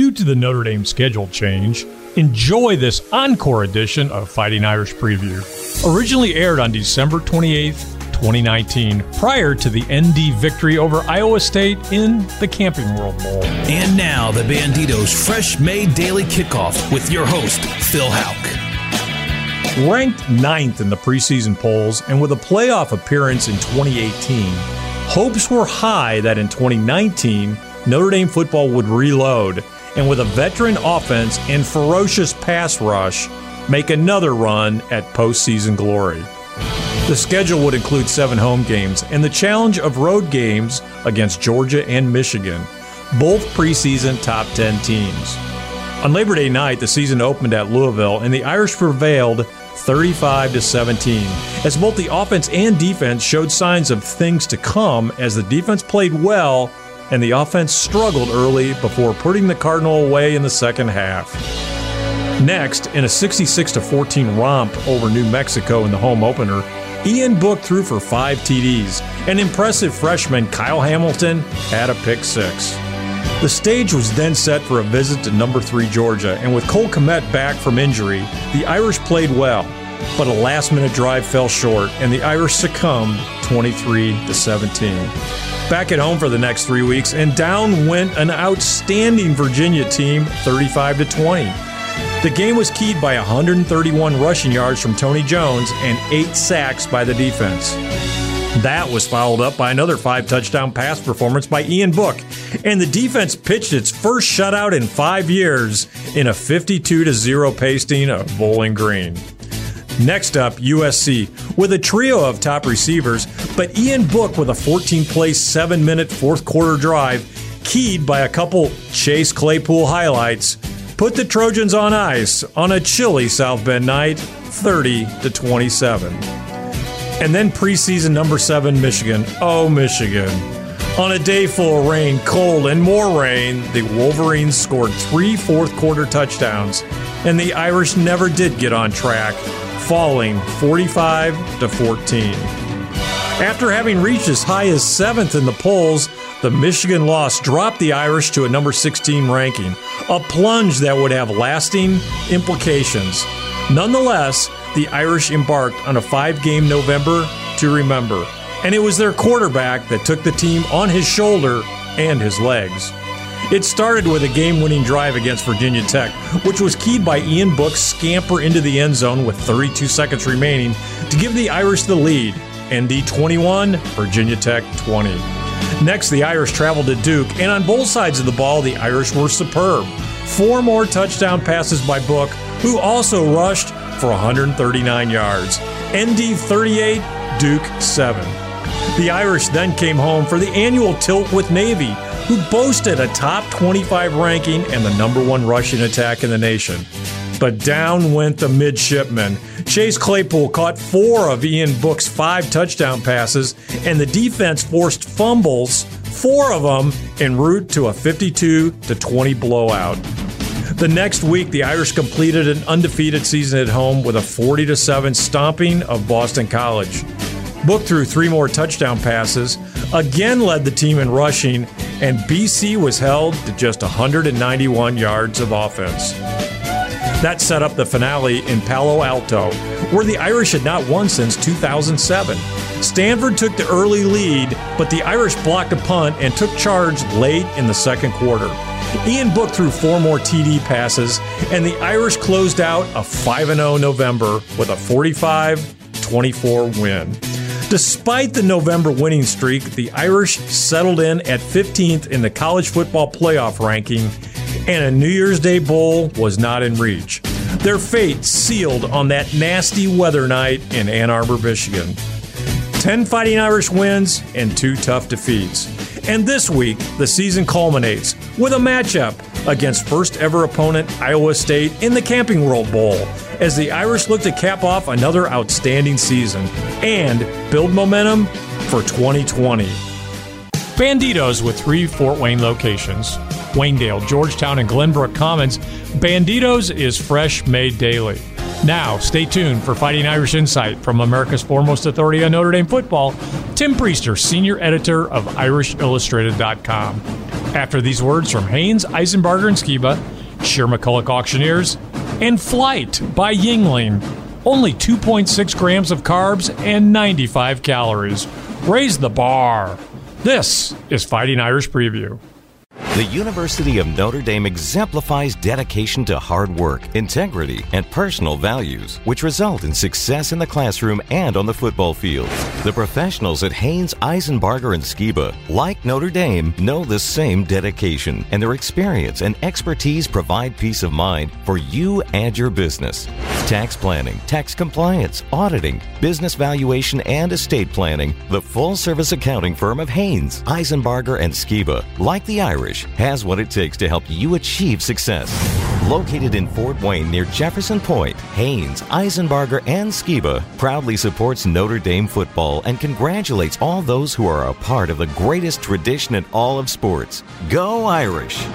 Due to the Notre Dame schedule change, enjoy this encore edition of Fighting Irish Preview. Originally aired on December 28th, 2019, prior to the ND victory over Iowa State in the Camping World Bowl. And now, the Banditos Fresh Made Daily Kickoff with your host, Phil Houck. Ranked ninth in the preseason polls and with a playoff appearance in 2018, hopes were high that in 2019, Notre Dame football would reload and with a veteran offense and ferocious pass rush, make another run at postseason glory. The schedule would include seven home games and the challenge of road games against Georgia and Michigan, both preseason top 10 teams. On Labor Day night, the season opened at Louisville and the Irish prevailed 35 to 17 as both the offense and defense showed signs of things to come as the defense played well and the offense struggled early before putting the Cardinal away in the second half. Next, in a 66 14 romp over New Mexico in the home opener, Ian Book threw for five TDs, and impressive freshman Kyle Hamilton had a pick six. The stage was then set for a visit to number three Georgia, and with Cole Kmet back from injury, the Irish played well, but a last minute drive fell short, and the Irish succumbed 23 to 17. Back at home for the next three weeks, and down went an outstanding Virginia team 35 to 20. The game was keyed by 131 rushing yards from Tony Jones and eight sacks by the defense. That was followed up by another five touchdown pass performance by Ian Book, and the defense pitched its first shutout in five years in a 52 0 pasting of Bowling Green. Next up, USC with a trio of top receivers, but Ian Book with a 14 play, 7 minute fourth quarter drive, keyed by a couple Chase Claypool highlights put the Trojans on ice on a chilly South Bend night, 30 to 27. And then preseason number 7 Michigan. Oh, Michigan. On a day full of rain, cold, and more rain, the Wolverines scored three fourth quarter touchdowns, and the Irish never did get on track, falling 45 to 14. After having reached as high as seventh in the polls, the Michigan loss dropped the Irish to a number 16 ranking, a plunge that would have lasting implications. Nonetheless, the Irish embarked on a five game November to remember, and it was their quarterback that took the team on his shoulder and his legs. It started with a game winning drive against Virginia Tech, which was keyed by Ian Book's scamper into the end zone with 32 seconds remaining to give the Irish the lead. ND 21, Virginia Tech 20. Next, the Irish traveled to Duke, and on both sides of the ball, the Irish were superb. Four more touchdown passes by Book, who also rushed for 139 yards. ND 38, Duke 7. The Irish then came home for the annual tilt with Navy, who boasted a top 25 ranking and the number one rushing attack in the nation. But down went the midshipmen. Chase Claypool caught four of Ian Book's five touchdown passes, and the defense forced fumbles, four of them en route to a 52 to 20 blowout. The next week, the Irish completed an undefeated season at home with a 40 to 7 stomping of Boston College. Book threw three more touchdown passes, again led the team in rushing, and BC was held to just 191 yards of offense. That set up the finale in Palo Alto, where the Irish had not won since 2007. Stanford took the early lead, but the Irish blocked a punt and took charge late in the second quarter. Ian Book threw four more TD passes, and the Irish closed out a 5 0 November with a 45 24 win. Despite the November winning streak, the Irish settled in at 15th in the college football playoff ranking and a New Year's Day Bowl was not in reach. Their fate sealed on that nasty weather night in Ann Arbor, Michigan. 10 Fighting Irish wins and two tough defeats. And this week, the season culminates with a matchup against first ever opponent Iowa State in the Camping World Bowl as the Irish look to cap off another outstanding season and build momentum for 2020. Banditos with three Fort Wayne locations Waynedale, Georgetown, and Glenbrook Commons, Banditos is fresh made daily. Now, stay tuned for Fighting Irish Insight from America's foremost authority on Notre Dame football, Tim Prister, senior editor of IrishIllustrated.com. After these words from Haynes, Eisenbarger, and Skiba, Shearer McCulloch Auctioneers, and Flight by Yuengling. Only 2.6 grams of carbs and 95 calories. Raise the bar. This is Fighting Irish Preview. The University of Notre Dame exemplifies dedication to hard work, integrity, and personal values, which result in success in the classroom and on the football field. The professionals at Hanes, Eisenbarger, and Skiba, like Notre Dame, know the same dedication, and their experience and expertise provide peace of mind for you and your business. Tax planning, tax compliance, auditing, business valuation, and estate planning, the full service accounting firm of Hanes, Eisenbarger, and Skiba, like the Irish, has what it takes to help you achieve success. Located in Fort Wayne near Jefferson Point, Haynes, Eisenbarger, and Skiba proudly supports Notre Dame football and congratulates all those who are a part of the greatest tradition in all of sports. Go Irish!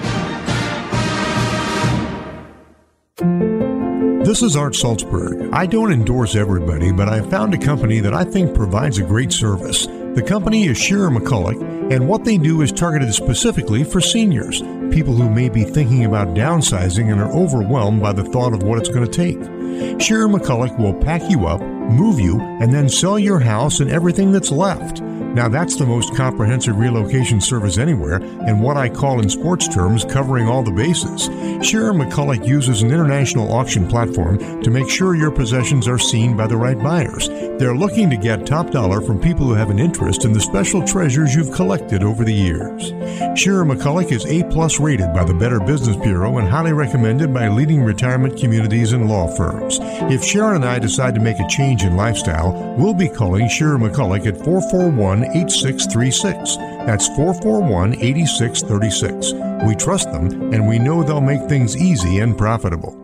This is Art Salzburg. I don't endorse everybody, but I found a company that I think provides a great service. The company is Shearer McCulloch, and what they do is targeted specifically for seniors, people who may be thinking about downsizing and are overwhelmed by the thought of what it's going to take. Shearer McCulloch will pack you up, move you, and then sell your house and everything that's left. Now, that's the most comprehensive relocation service anywhere, and what I call in sports terms covering all the bases. Shearer McCulloch uses an international auction platform to make sure your possessions are seen by the right buyers. They're looking to get top dollar from people who have an interest in the special treasures you've collected over the years. Shearer McCulloch is A plus rated by the Better Business Bureau and highly recommended by leading retirement communities and law firms. If Sharon and I decide to make a change in lifestyle, we'll be calling Shearer McCulloch at 441 8636. That's 441 8636. We trust them and we know they'll make things easy and profitable.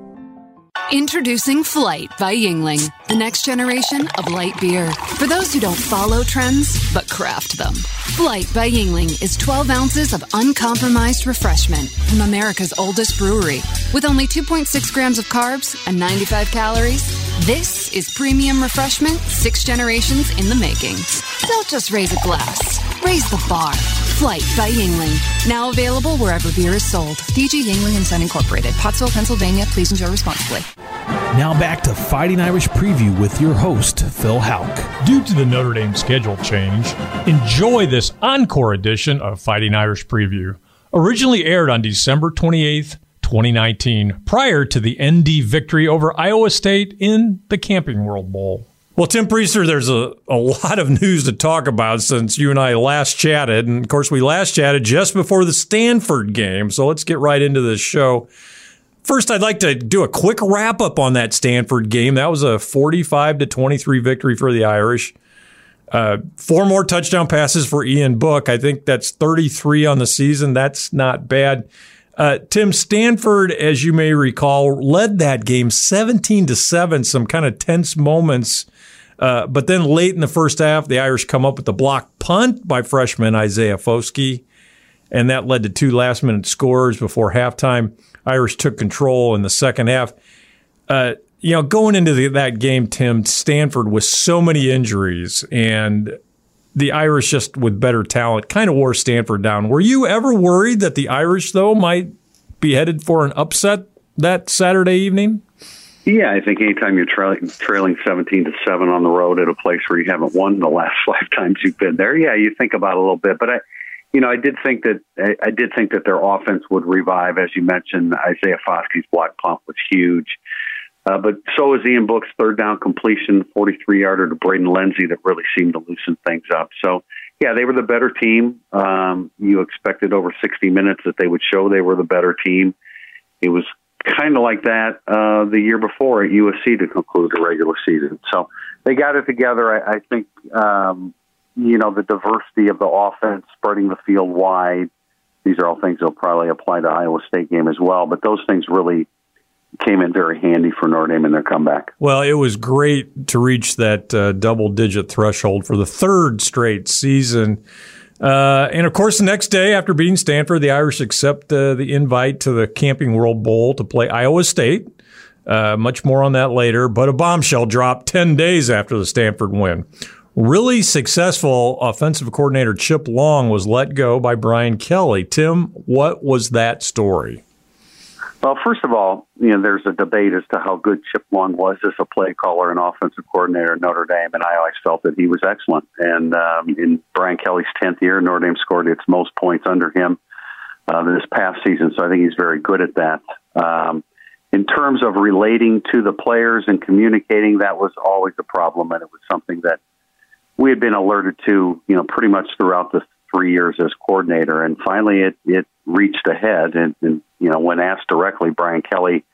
Introducing Flight by Yuengling, the next generation of light beer. For those who don't follow trends, but craft them. Flight by Yuengling is 12 ounces of uncompromised refreshment from America's oldest brewery. With only 2.6 grams of carbs and 95 calories, this is premium refreshment six generations in the making. Don't just raise a glass, raise the bar. Flight by Yuengling. Now available wherever beer is sold. DG Yuengling and Son Incorporated, Pottsville, Pennsylvania. Please enjoy responsibly. Now back to Fighting Irish Preview with your host, Phil Houck. Due to the Notre Dame schedule change, enjoy this encore edition of Fighting Irish Preview. Originally aired on December 28th, 2019, prior to the ND victory over Iowa State in the Camping World Bowl. Well, Tim Prister, there's a, a lot of news to talk about since you and I last chatted. And of course, we last chatted just before the Stanford game. So let's get right into this show. First, I'd like to do a quick wrap up on that Stanford game. That was a 45 to 23 victory for the Irish. Uh, four more touchdown passes for Ian Book. I think that's 33 on the season. That's not bad. Uh, Tim Stanford, as you may recall, led that game 17 to 7, some kind of tense moments. Uh, but then late in the first half, the Irish come up with the block punt by freshman Isaiah Foskey, and that led to two last minute scores before halftime. Irish took control in the second half. Uh, you know, going into the, that game, Tim, Stanford with so many injuries and the Irish just with better talent kind of wore Stanford down. Were you ever worried that the Irish, though, might be headed for an upset that Saturday evening? Yeah, I think anytime you're trailing, trailing 17 to 7 on the road at a place where you haven't won the last five times you've been there, yeah, you think about it a little bit. But I, you know, I did think that I, I did think that their offense would revive, as you mentioned. Isaiah Foskey's block punt was huge, uh, but so was Ian Book's third down completion, 43 yarder to Braden Lenzy that really seemed to loosen things up. So, yeah, they were the better team. Um, you expected over 60 minutes that they would show they were the better team. It was kind of like that uh, the year before at USC to conclude the regular season. So they got it together. I, I think. Um, you know, the diversity of the offense, spreading the field wide. These are all things that'll probably apply to Iowa State game as well. But those things really came in very handy for Notre Dame in their comeback. Well, it was great to reach that uh, double digit threshold for the third straight season. Uh, and of course, the next day after beating Stanford, the Irish accept uh, the invite to the Camping World Bowl to play Iowa State. Uh, much more on that later, but a bombshell dropped 10 days after the Stanford win. Really successful offensive coordinator Chip Long was let go by Brian Kelly. Tim, what was that story? Well, first of all, you know, there's a debate as to how good Chip Long was as a play caller and offensive coordinator at Notre Dame, and I always felt that he was excellent. And um, in Brian Kelly's 10th year, Notre Dame scored its most points under him uh, this past season, so I think he's very good at that. Um, in terms of relating to the players and communicating, that was always a problem, and it was something that we had been alerted to, you know, pretty much throughout the three years as coordinator. And finally, it it reached a head. And, and you know, when asked directly, Brian Kelly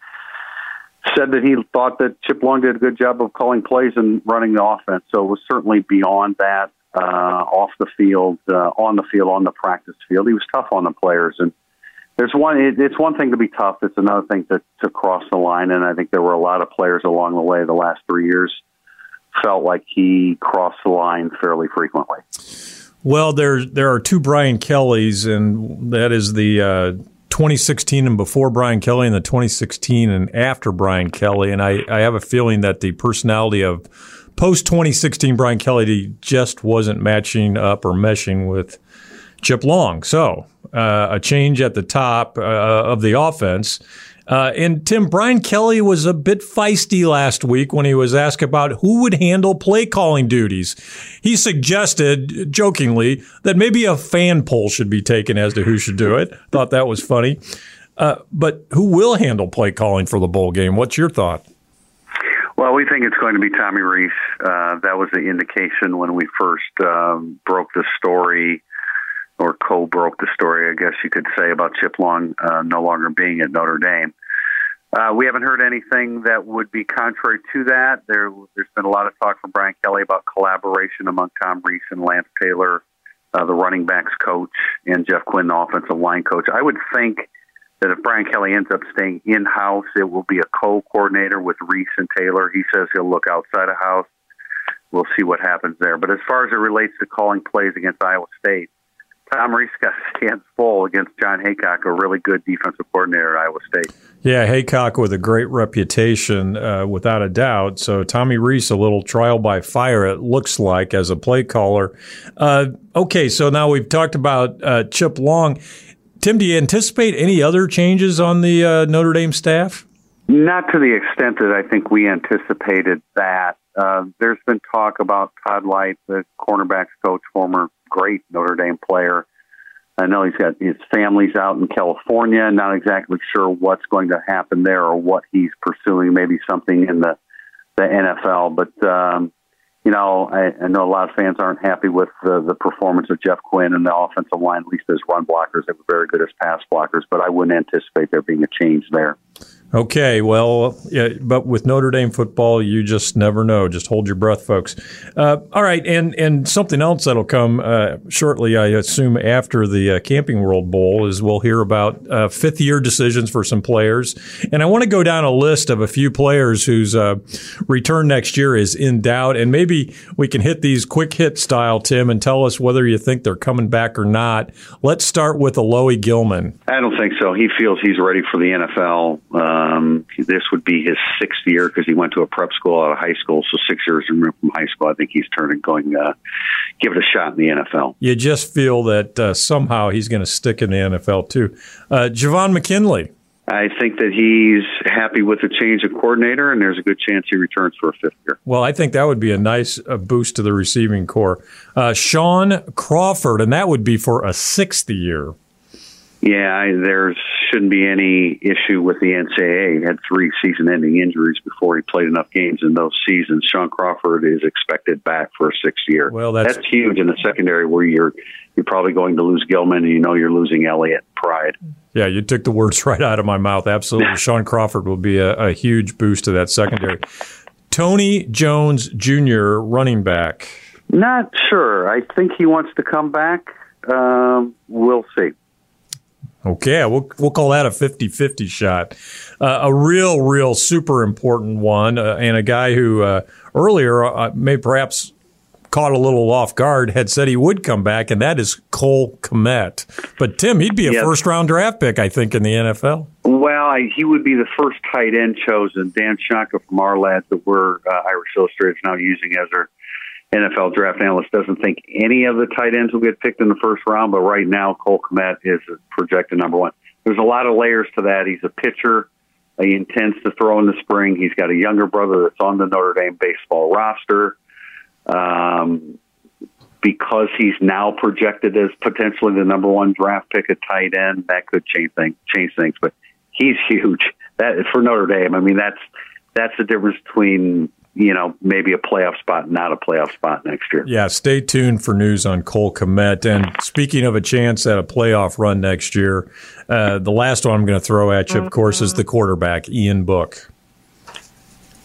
said that he thought that Chip Long did a good job of calling plays and running the offense. So it was certainly beyond that. Uh, off the field, uh, on the field, on the practice field, he was tough on the players. And there's one. It, it's one thing to be tough. It's another thing to to cross the line. And I think there were a lot of players along the way the last three years felt like he crossed the line fairly frequently. Well, there there are two Brian Kellys, and that is the uh, 2016 and before Brian Kelly, and the 2016 and after Brian Kelly. And I, I have a feeling that the personality of post 2016 Brian Kelly just wasn't matching up or meshing with Chip Long. So uh, a change at the top uh, of the offense. Uh, and Tim, Brian Kelly was a bit feisty last week when he was asked about who would handle play calling duties. He suggested, jokingly, that maybe a fan poll should be taken as to who should do it. Thought that was funny. Uh, but who will handle play calling for the bowl game? What's your thought? Well, we think it's going to be Tommy Rees. Uh, that was the indication when we first um, broke the story or co-broke the story, I guess you could say, about Chip Long uh, no longer being at Notre Dame. Uh, we haven't heard anything that would be contrary to that. There, there's been a lot of talk from Brian Kelly about collaboration among Tom Rees and Lance Taylor, uh, the running backs coach, and Jeff Quinn, the offensive line coach. I would think that if Brian Kelly ends up staying in house, it will be a co-coordinator with Rees and Taylor. He says he'll look outside of house. We'll see what happens there. But as far as it relates to calling plays against Iowa State, Tom Rees stands full against Jon Heacock, a really good defensive coordinator at Iowa State. Yeah, Heacock with a great reputation, uh, without a doubt. So Tommy Rees, a little trial by fire, it looks like, as a play caller. Uh, okay, so now we've talked about uh, Chip Long. Tim, do you anticipate any other changes on the uh, Notre Dame staff? Not to the extent that I think we anticipated that. Uh, there's been talk about Todd Lyght, the cornerbacks coach, former great Notre Dame player. I know he's got his family's out in California. Not exactly sure what's going to happen there or what he's pursuing. Maybe something in the the NFL. But um, you know, I, I know a lot of fans aren't happy with the, the performance of Jeff Quinn and the offensive line. At least as run blockers, they were very good as pass blockers. But I wouldn't anticipate there being a change there. Okay, well, yeah, but with Notre Dame football, you just never know. Just hold your breath, folks. Uh, all right, and and something else that'll come uh, shortly, I assume, after the uh, Camping World Bowl is we'll hear about uh, fifth year decisions for some players, and I want to go down a list of a few players whose uh, return next year is in doubt, and maybe we can hit these quick hit style, Tim, and tell us whether you think they're coming back or not. Let's start with Alohi Gilman. I don't think so. He feels he's ready for the NFL. Um, this would be his sixth year because he went to a prep school out of high school. So six years removed from high school, I think he's turning going uh, give it a shot in the NFL. You just feel that uh, somehow he's going to stick in the NFL too. Uh, Javon McKinley. I think that he's happy with the change of coordinator, and there's a good chance he returns for a fifth year. Well, I think that would be a nice uh, boost to the receiving corps. Uh, Shaun Crawford, and that would be for a sixth year. Yeah, I, there shouldn't be any issue with the NCAA. He had three season-ending injuries before he played enough games in those seasons. Shaun Crawford is expected back for a sixth year. Well, that's, that's huge in the secondary where you're you're probably going to lose Gilman, and you know you're losing Elliott Pride. Yeah, you took the words right out of my mouth. Absolutely, Shaun Crawford will be a, a huge boost to that secondary. Tony Jones Jr., running back. Not sure. I think he wants to come back. Um, we'll see. Okay, we'll we'll call that a 50-50 shot. Uh, a real, real super important one, uh, and a guy who uh, earlier uh, may perhaps caught a little off guard, had said he would come back, and that is Cole Kmet. But Tim, he'd be a first round draft pick, I think, in the NFL. Well, I, he would be the first tight end chosen. Dan Shonka from Ourlads that we're uh, Irish Illustrated is now using as our NFL draft analyst doesn't think any of the tight ends will get picked in the first round, but right now Cole Kmet is projected number one. There's a lot of layers to that. He's a pitcher. He intends to throw in the spring. He's got a younger brother that's on the Notre Dame baseball roster. Um, because he's now projected as potentially the number one draft pick at tight end, that could change things. Change things, but he's huge. That for Notre Dame. I mean, that's that's the difference between you know, maybe a playoff spot, not a playoff spot next year. Yeah, stay tuned for news on Cole Kmet. And speaking of a chance at a playoff run next year, uh, the last one I'm going to throw at you, of course, is the quarterback, Ian Book.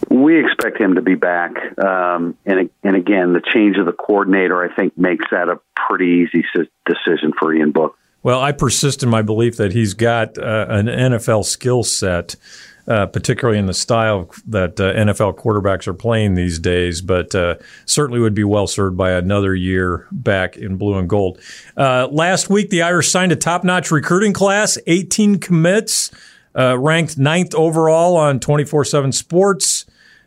We expect him to be back, um, and and again, the change of the coordinator, I think, makes that a pretty easy decision for Ian Book. Well, I persist in my belief that he's got uh, an NFL skill set uh, particularly in the style that uh, NFL quarterbacks are playing these days, but uh, certainly would be well served by another year back in blue and gold. Uh, last week, the Irish signed a top notch recruiting class, 18 commits, uh, ranked ninth overall on 24 7 sports.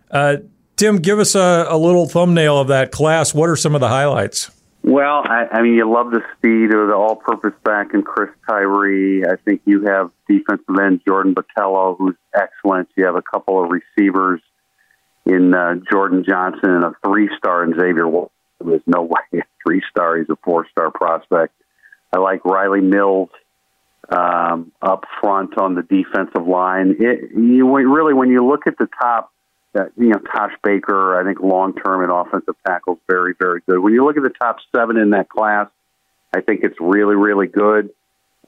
Uh, Tim, give us a, a little thumbnail of that class. What are some of the highlights? Well, I, I mean, you love the speed of the all-purpose back and Chris Tyree. I think you have defensive end Jordan Botelho, who's excellent. You have a couple of receivers in uh, Jordan Johnson and a three-star in Xavier. Well, there's no way a three-star. He's a four-star prospect. I like Rylie Mills um, up front on the defensive line. It, you really, when you look at the top that you know Tosh Baker, I think long term in offensive tackles, very very good. When you look at the top seven in that class, I think it's really really good.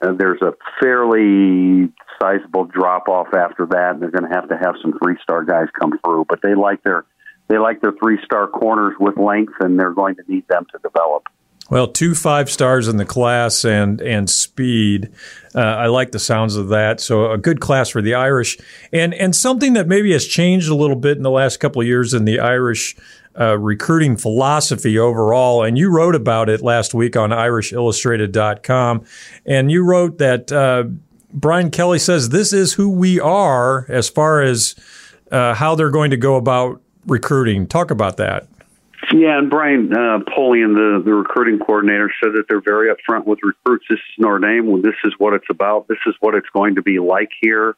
Uh, there's a fairly sizable drop off after that, and they're going to have to have some three star guys come through. But they like their they like their three star corners with length, and they're going to need them to develop. Well, two five stars in the class and and speed. Uh, I like the sounds of that. So a good class for the Irish, and and something that maybe has changed a little bit in the last couple of years in the Irish uh, recruiting philosophy overall. And you wrote about it last week on IrishIllustrated.com, and you wrote that uh, Brian Kelly says this is who we are as far as uh, how they're going to go about recruiting. Talk about that. Yeah, and Brian uh, Polian, the, the recruiting coordinator, said that they're very upfront with recruits. This is Notre Dame. This is what it's about. This is what it's going to be like here.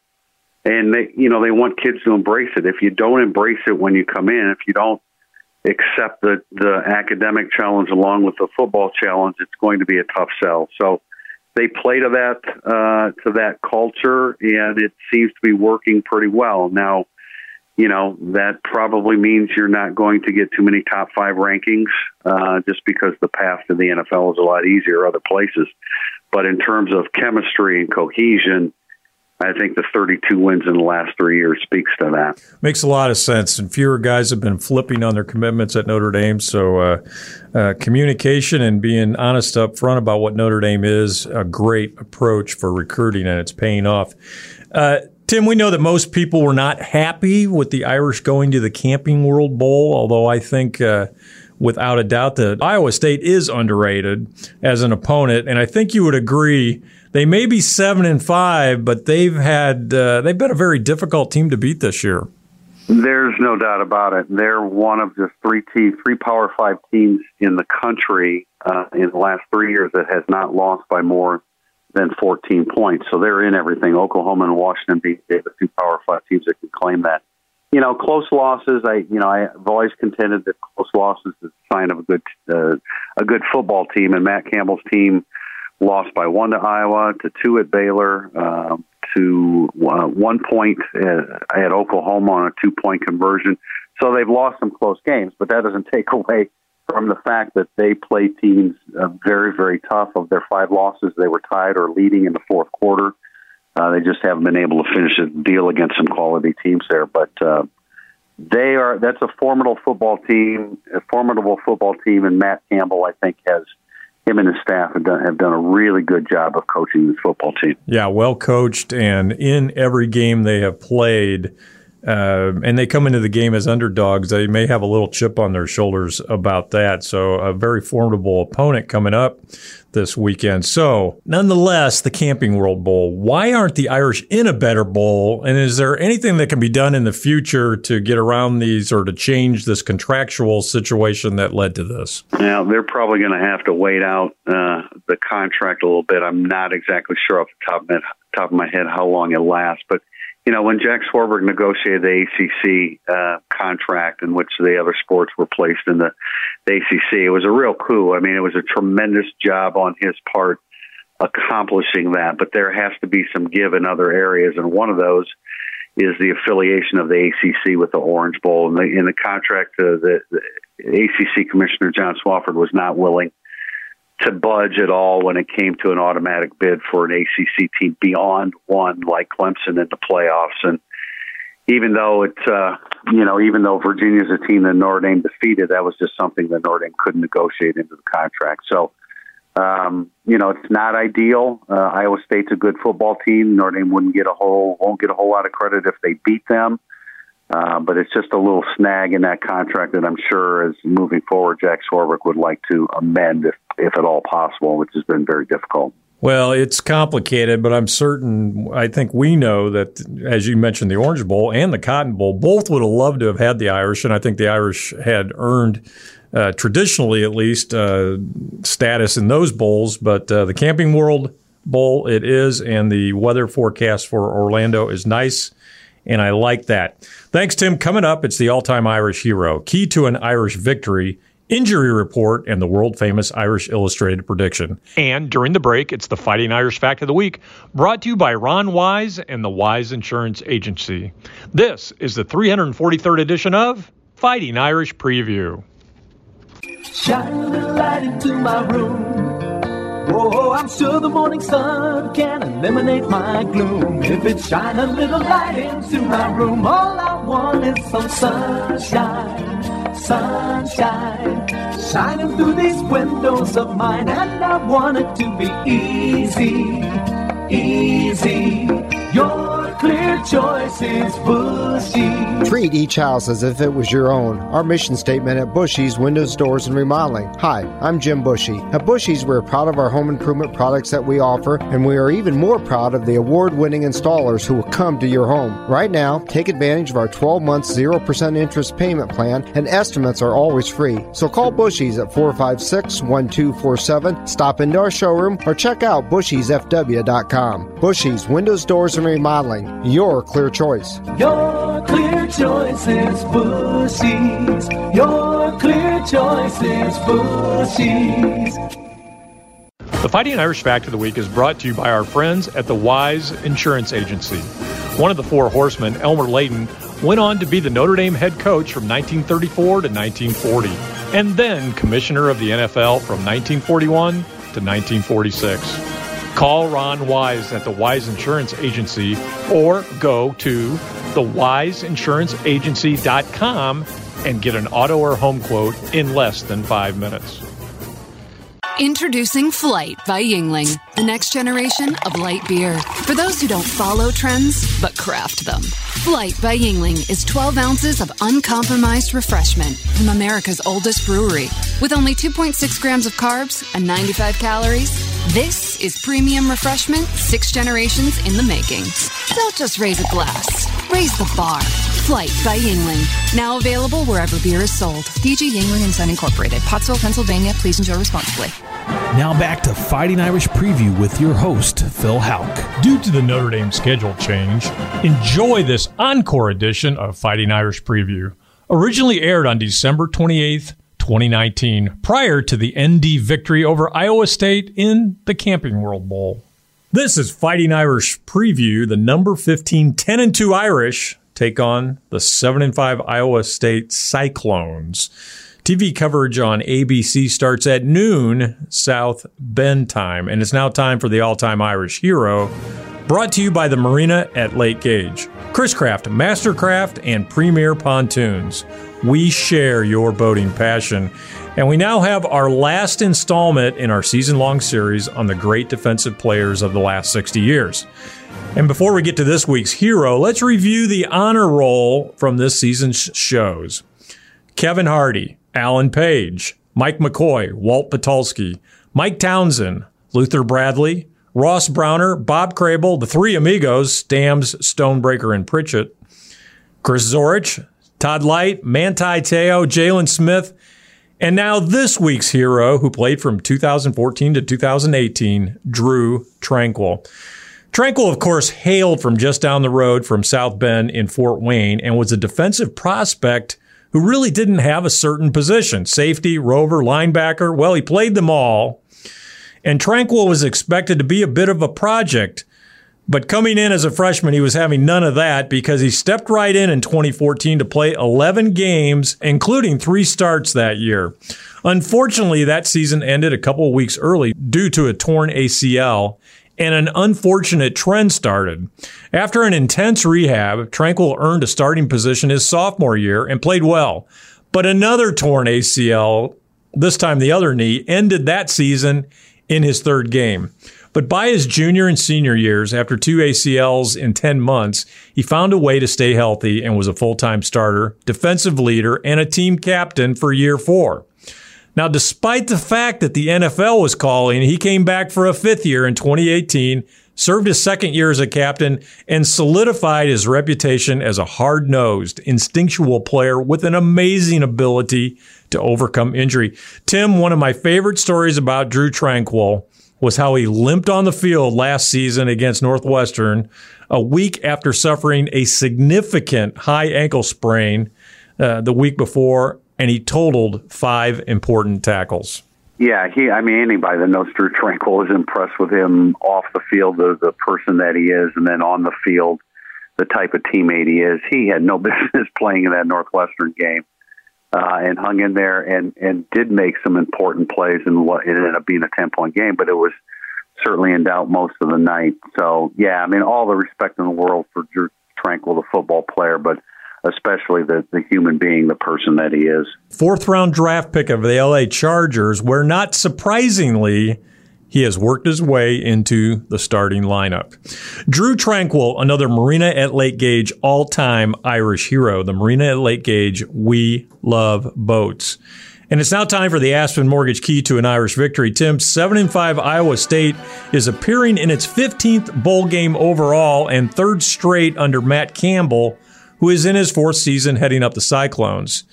And they, you know, they want kids to embrace it. If you don't embrace it when you come in, if you don't accept the the academic challenge along with the football challenge, it's going to be a tough sell. So they play to that uh, to that culture, and it seems to be working pretty well now you know, that probably means you're not going to get too many top five rankings uh, just because the path to the NFL is a lot easier other places. But in terms of chemistry and cohesion, I think the 32 wins in the last three years speaks to that. Makes a lot of sense. And fewer guys have been flipping on their commitments at Notre Dame. So uh, uh, communication and being honest up front about what Notre Dame is a great approach for recruiting, and it's paying off. Tim, we know that most people were not happy with the Irish going to the Camping World Bowl, although I think uh, without a doubt that Iowa State is underrated as an opponent, and I think you would agree. They may be seven and five, but they've had uh, they've been a very difficult team to beat this year. There's no doubt about it. They're one of the three teams, three Power Five teams in the country uh, in the last three years that has not lost by more than 14 points. So they're in everything. Oklahoma and Washington beat the two Power Five teams that can claim that. You know, close losses. I, you know, I've always contended that close losses is a sign of a good, uh, a good football team. And Matt Campbell's team lost by one to Iowa, to two at Baylor, um, to uh, one point at, at Oklahoma on a two-point conversion. So they've lost some close games, but that doesn't take away from the fact that they play teams uh, very, very tough. Of their five losses, they were tied or leading in the fourth quarter. Uh, they just haven't been able to finish a deal against some quality teams there. But uh, they are that's a formidable football team, a formidable football team, and Matt Campbell, I think, has him and his staff have done have done a really good job of coaching this football team. Yeah, well coached, and in every game they have played uh, and they come into the game as underdogs, they may have a little chip on their shoulders about that. So, a very formidable opponent coming up this weekend. So, nonetheless, the Camping World Bowl. Why aren't the Irish in a better bowl? And is there anything that can be done in the future to get around these or to change this contractual situation that led to this? Now, they're probably going to have to wait out uh, the contract a little bit. I'm not exactly sure off the top of, my, top of my head how long it lasts, but you know, when Jack Swarbrick negotiated the ACC uh, contract in which the other sports were placed in the, the ACC, it was a real coup. I mean, it was a tremendous job on his part accomplishing that, but there has to be some give in other areas, and one of those is the affiliation of the ACC with the Orange Bowl. And the, in the contract, uh, the, the ACC Commissioner John Swofford was not willing to budge at all when it came to an automatic bid for an ACC team beyond one like Clemson in the playoffs. And even though it's, uh, you know, even though Virginia's a team that Notre Dame defeated, that was just something that Notre Dame couldn't negotiate into the contract. So, um, you know, it's not ideal. Uh, Iowa State's a good football team. Notre Dame wouldn't get a whole won't get a whole lot of credit if they beat them. Uh, but it's just a little snag in that contract that I'm sure as moving forward, Jack Swarbrick would like to amend if, if at all possible, which has been very difficult. Well, it's complicated, but I'm certain. I think we know that, as you mentioned, the Orange Bowl and the Cotton Bowl both would have loved to have had the Irish, and I think the Irish had earned, uh, traditionally at least, uh, status in those bowls. But uh, the Camping World Bowl, it is, and the weather forecast for Orlando is nice and I like that. Thanks, Tim. Coming up, it's the all time Irish hero, key to an Irish victory, injury report, and the world famous Irish Illustrated prediction. And during the break, it's the Fighting Irish Fact of the Week, brought to you by Ron Wise and the Wise Insurance Agency. This is the 343rd edition of Fighting Irish Preview. Shine a light into my room. Oh, I'm sure the morning sun can eliminate my gloom. If it shine a little light into my room, all I want is some sunshine, sunshine, shining through these windows of mine. And I want it to be easy, easy. Choice is Bushy. Treat each house as if it was your own. Our mission statement at Bushy's Windows, Doors, and Remodeling. Hi, I'm Jim Bushy. At Bushy's, we're proud of our home improvement products that we offer, and we are even more proud of the award winning installers who will come to your home. Right now, take advantage of our 12 month 0% interest payment plan, and estimates are always free. So call Bushy's at 456 1247, stop into our showroom, or check out bushysfw.com. Bushy's Windows, Doors, and Remodeling. Your clear choice. Your clear choice is Bushy's. Your clear choice is Bushy's. The Fighting Irish Fact of the Week is brought to you by our friends at the Wise Insurance Agency. One of the four horsemen, Elmer Layden, went on to be the Notre Dame head coach from 1934 to 1940, and then commissioner of the NFL from 1941 to 1946. Call Ron Wise at the Wise Insurance Agency or go to thewiseinsuranceagency.com and get an auto or home quote in less than five minutes. Introducing Flight by Yuengling, the next generation of light beer. For those who don't follow trends, but craft them. Flight by Yuengling is 12 ounces of uncompromised refreshment from America's oldest brewery. With only 2.6 grams of carbs and 95 calories, this is premium refreshment six generations in the making. Don't just raise a glass, raise the bar. Flight by Yuengling. Now available wherever beer is sold. DG Yuengling and Son Incorporated, Pottsville, Pennsylvania. Please enjoy responsibly. Now back to Fighting Irish Preview with your host, Phil Houck. Due to the Notre Dame schedule change, enjoy this encore edition of Fighting Irish Preview. Originally aired on December 28th, 2019, prior to the ND victory over Iowa State in the Camping World Bowl. This is Fighting Irish Preview. The number 15 10 and 2 Irish take on the 7 and 5 Iowa State Cyclones. TV coverage on ABC starts at noon South Bend time, and it's now time for the all time Irish hero, brought to you by the Marina at Lake Gage. Chris Craft, Mastercraft, and Premier Pontoons. We share your boating passion. And we now have our last installment in our season long series on the great defensive players of the last 60 years. And before we get to this week's hero, let's review the honor roll from this season's shows. Kevin Hardy, Alan Page, Mike McCoy, Walt Patulski, Mike Townsend, Luther Bradley, Ross Browner, Bob Crable, the three amigos, Stams, Stonebreaker, and Pritchett, Chris Zorich, Todd Lyght, Manti Te'o, Jaylon Smith, and now this week's hero, who played from 2014 to 2018, Drue Tranquill. Tranquill, of course, hailed from just down the road from South Bend in Fort Wayne and was a defensive prospect who really didn't have a certain position safety, rover, linebacker. Well, he played them all. And Tranquill was expected to be a bit of a project. But coming in as a freshman, he was having none of that because he stepped right in in 2014 to play 11 games, including three starts that year. Unfortunately, that season ended a couple of weeks early due to a torn ACL, and an unfortunate trend started. After an intense rehab, Tranquill earned a starting position his sophomore year and played well. But another torn ACL, this time the other knee, ended that season in his third game. But by his junior and senior years, after two ACLs in 10 months, he found a way to stay healthy and was a full time starter, defensive leader, and a team captain for year four. Now, despite the fact that the NFL was calling, he came back for a fifth year in 2018, served his second year as a captain, and solidified his reputation as a hard nosed, instinctual player with an amazing ability to overcome injury. Tim, one of my favorite stories about Drue Tranquill was how he limped on the field last season against Northwestern a week after suffering a significant high ankle sprain uh, the week before and he totaled five important tackles. Yeah, he. I mean, anybody that knows Drue Tranquill is impressed with him off the field, the the person that he is, and then on the field, the type of teammate he is. He had no business playing in that Northwestern game, uh, and hung in there and and did make some important plays and what it ended up being a ten point game, but it was certainly in doubt most of the night. So yeah, I mean, all the respect in the world for Drue Tranquill, the football player, but especially the, the human being, the person that he is. Fourth round draft pick of the LA Chargers, where not surprisingly, he has worked his way into the starting lineup. Drue Tranquill, another Marina at Lake Gage all time Irish hero. The Marina at Lake Gage, we love boats. And it's now time for the Aspen Mortgage Key to an Irish victory. Tim, 7 and 5 Iowa State is appearing in its 15th bowl game overall and third straight under Matt Campbell who is in his fourth season heading up the Cyclones.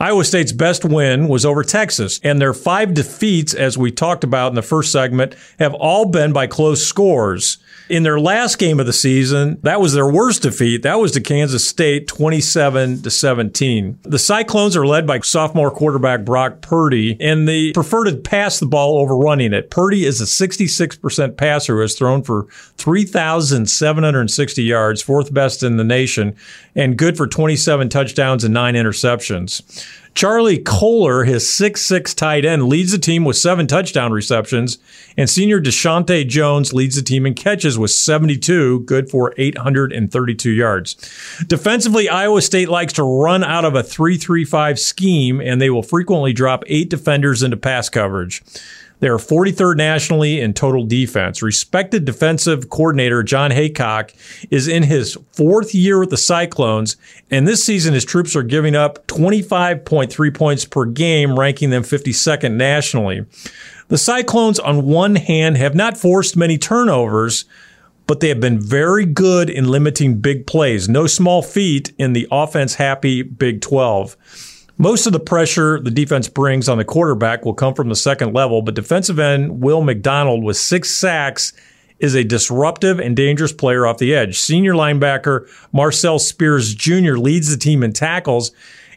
Iowa State's best win was over Texas, and their five defeats, as we talked about in the first segment, have all been by close scores. In their last game of the season, that was their worst defeat. That was to Kansas State, 27 to 17. The Cyclones are led by sophomore quarterback Brock Purdy, and they prefer to pass the ball over running it. Purdy is a 66% passer who has thrown for 3,760 yards, fourth best in the nation, and good for 27 touchdowns and nine interceptions. Charlie Kolar, his six-six tight end, leads the team with seven touchdown receptions, and senior Deshaunte Jones leads the team in catches with 72, good for 832 yards. Defensively, Iowa State likes to run out of a 3-3-5 scheme, and they will frequently drop eight defenders into pass coverage. They are 43rd nationally in total defense. Respected defensive coordinator Jon Heacock is in his fourth year with the Cyclones, and this season his troops are giving up 25.3 points per game, ranking them 52nd nationally. The Cyclones, on one hand, have not forced many turnovers, but they have been very good in limiting big plays. No small feat in the offense happy Big 12. Most of the pressure the defense brings on the quarterback will come from the second level, but defensive end Will McDonald with six sacks is a disruptive and dangerous player off the edge. Senior linebacker Marcel Spears Jr. leads the team in tackles,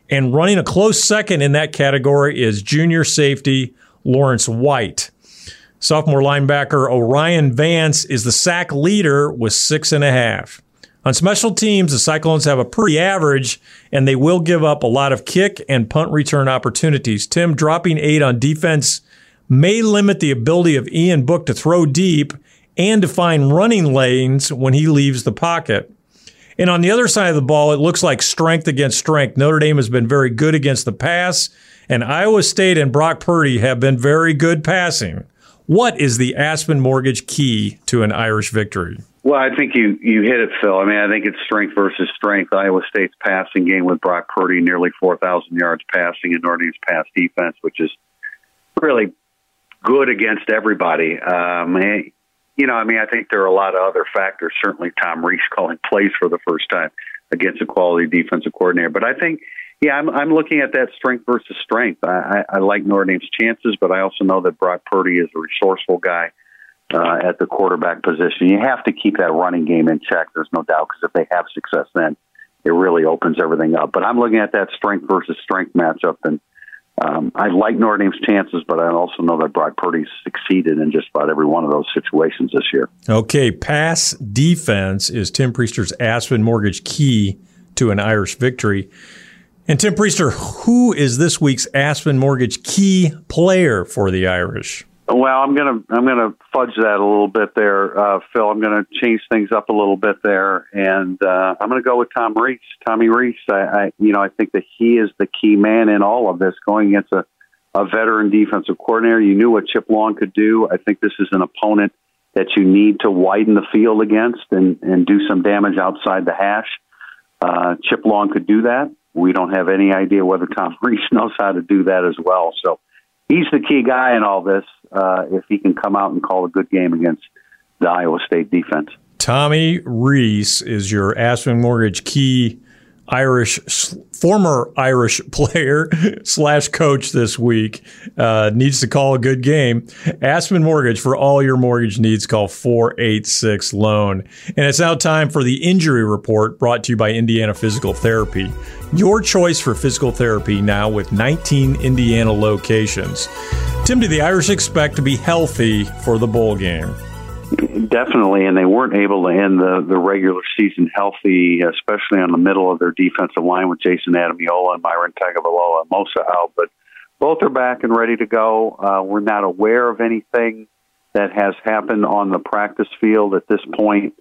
and running a close second in that category is junior safety Lawrence White. Sophomore linebacker O'Rien Vance is the sack leader with six and a half. On special teams, the Cyclones have a pretty average, and they will give up a lot of kick and punt return opportunities. Tim dropping eight on defense may limit the ability of Ian Book to throw deep and to find running lanes when he leaves the pocket. And on the other side of the ball, it looks like strength against strength. Notre Dame has been very good against the pass, and Iowa State and Brock Purdy have been very good passing. What is the Aspen Mortgage key to an Irish victory? Well, I think you you hit it, Phil. I mean, I think it's strength versus strength. Iowa State's passing game with Brock Purdy, nearly four thousand yards passing, and Notre Dame's pass defense, which is really good against everybody. Um, and, you know, I mean, I think there are a lot of other factors. Certainly, Tom Rees calling plays for the first time against a quality defensive coordinator. But I think, yeah, I'm, I'm looking at that strength versus strength. I, I, I like Notre Dame's chances, but I also know that Brock Purdy is a resourceful guy uh, at the quarterback position. You have to keep that running game in check. There's no doubt because if they have success, then it really opens everything up. But I'm looking at that strength versus strength matchup, and um, I like Notre Dame's chances, but I also know that Brock Purdy's succeeded in just about every one of those situations this year. Okay, pass defense is Tim Prister's Aspen Mortgage key to an Irish victory. And Tim Prister, who is this week's Aspen Mortgage key player for the Irish? Well, I'm gonna I'm gonna fudge that a little bit there, uh, Phil. I'm gonna change things up a little bit there, and uh, I'm gonna go with Tom Rees. Tommy Rees. I, I you know I think that he is the key man in all of this, going against a, a veteran defensive coordinator. You knew what Chip Long could do. I think this is an opponent that you need to widen the field against and and do some damage outside the hash. Uh, Chip Long could do that. We don't have any idea whether Tom Rees knows how to do that as well. So he's the key guy in all this. Uh, if he can come out and call a good game against the Iowa State defense. Tommy Rees is your Aspen Mortgage key Irish, former Irish player slash coach this week uh, needs to call a good game. Aspen Mortgage for all your mortgage needs. Call four eight six loan. And it's now time for the injury report brought to you by Indiana Physical Therapy. Your choice for physical therapy now with 19 Indiana locations. Tim, do the Irish expect to be healthy for the bowl game? Definitely, and they weren't able to end the, the regular season healthy, especially on the middle of their defensive line with Jason Ademilola and Myron Tagovailoa-Amosa out. But both are back and ready to go. Uh, we're not aware of anything that has happened on the practice field at this point.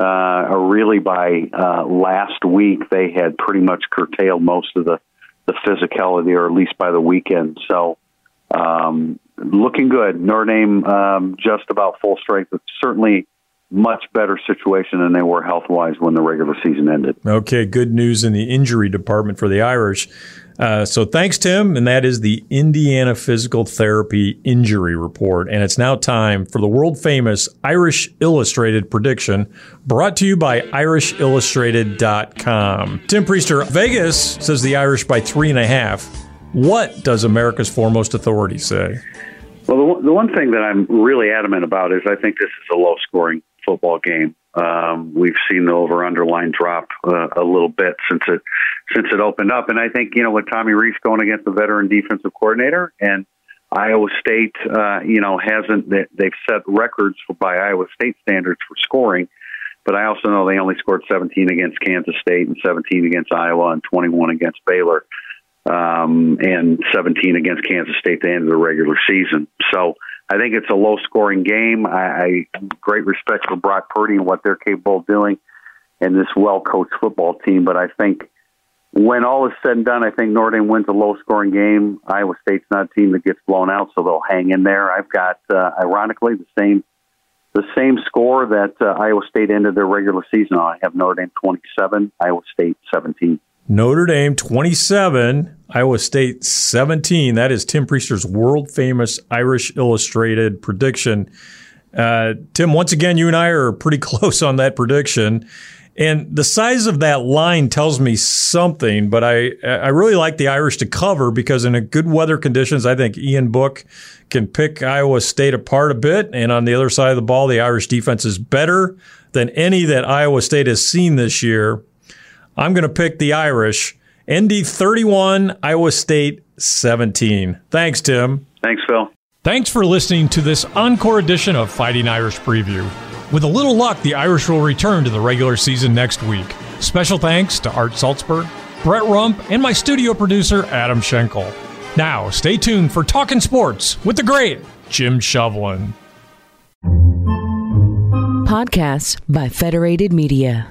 Uh, really, by uh, last week, they had pretty much curtailed most of the the physicality, or at least by the weekend. So um, looking good. Notre Dame um, just about full strength, but certainly much better situation than they were health wise when the regular season ended. Okay, good news in the injury department for the Irish. Uh, so thanks, Tim. And that is the Indiana Physical Therapy Injury Report. And it's now time for the world famous Irish Illustrated prediction brought to you by IrishIllustrated.com. Tim Prister, Vegas says the Irish by three and a half. What does America's foremost authority say? Well, the, the one thing that I'm really adamant about is I think this is a low scoring football game. Um, we've seen the over underline drop uh, a little bit since it since it opened up, and I think you know with Tommy Rees going against the veteran defensive coordinator and Iowa State, uh, you know, hasn't they've set records by Iowa State standards for scoring, but I also know they only scored 17 against Kansas State and 17 against Iowa and 21 against Baylor um, and 17 against Kansas State at the end of the regular season. So I think it's a low scoring game. I, I great respect for Brock Purdy and what they're capable of doing and this well coached football team. But I think when all is said and done, I think Notre Dame wins a low scoring game. Iowa State's not a team that gets blown out, so they'll hang in there. I've got, uh, ironically, the same the same score that uh, Iowa State ended their regular season on. I have Notre Dame 27, Iowa State 17. Notre Dame 27, Iowa State 17. That is Tim Prister's world famous Irish Illustrated prediction. Uh, Tim, once again, you and I are pretty close on that prediction. And the size of that line tells me something, but I I really like the Irish to cover because in good weather conditions, I think Ian Book can pick Iowa State apart a bit. And on the other side of the ball, the Irish defense is better than any that Iowa State has seen this year. I'm going to pick the Irish. ND 31, Iowa State 17. Thanks, Tim. Thanks, Phil. Thanks for listening to this encore edition of Fighting Irish Preview. With a little luck, the Irish will return to the regular season next week. Special thanks to Art Salzberg, Brett Rump, and my studio producer, Adam Schenkel. Now, stay tuned for Talking Sports with the great Jim Shovlin. Podcasts by Federated Media.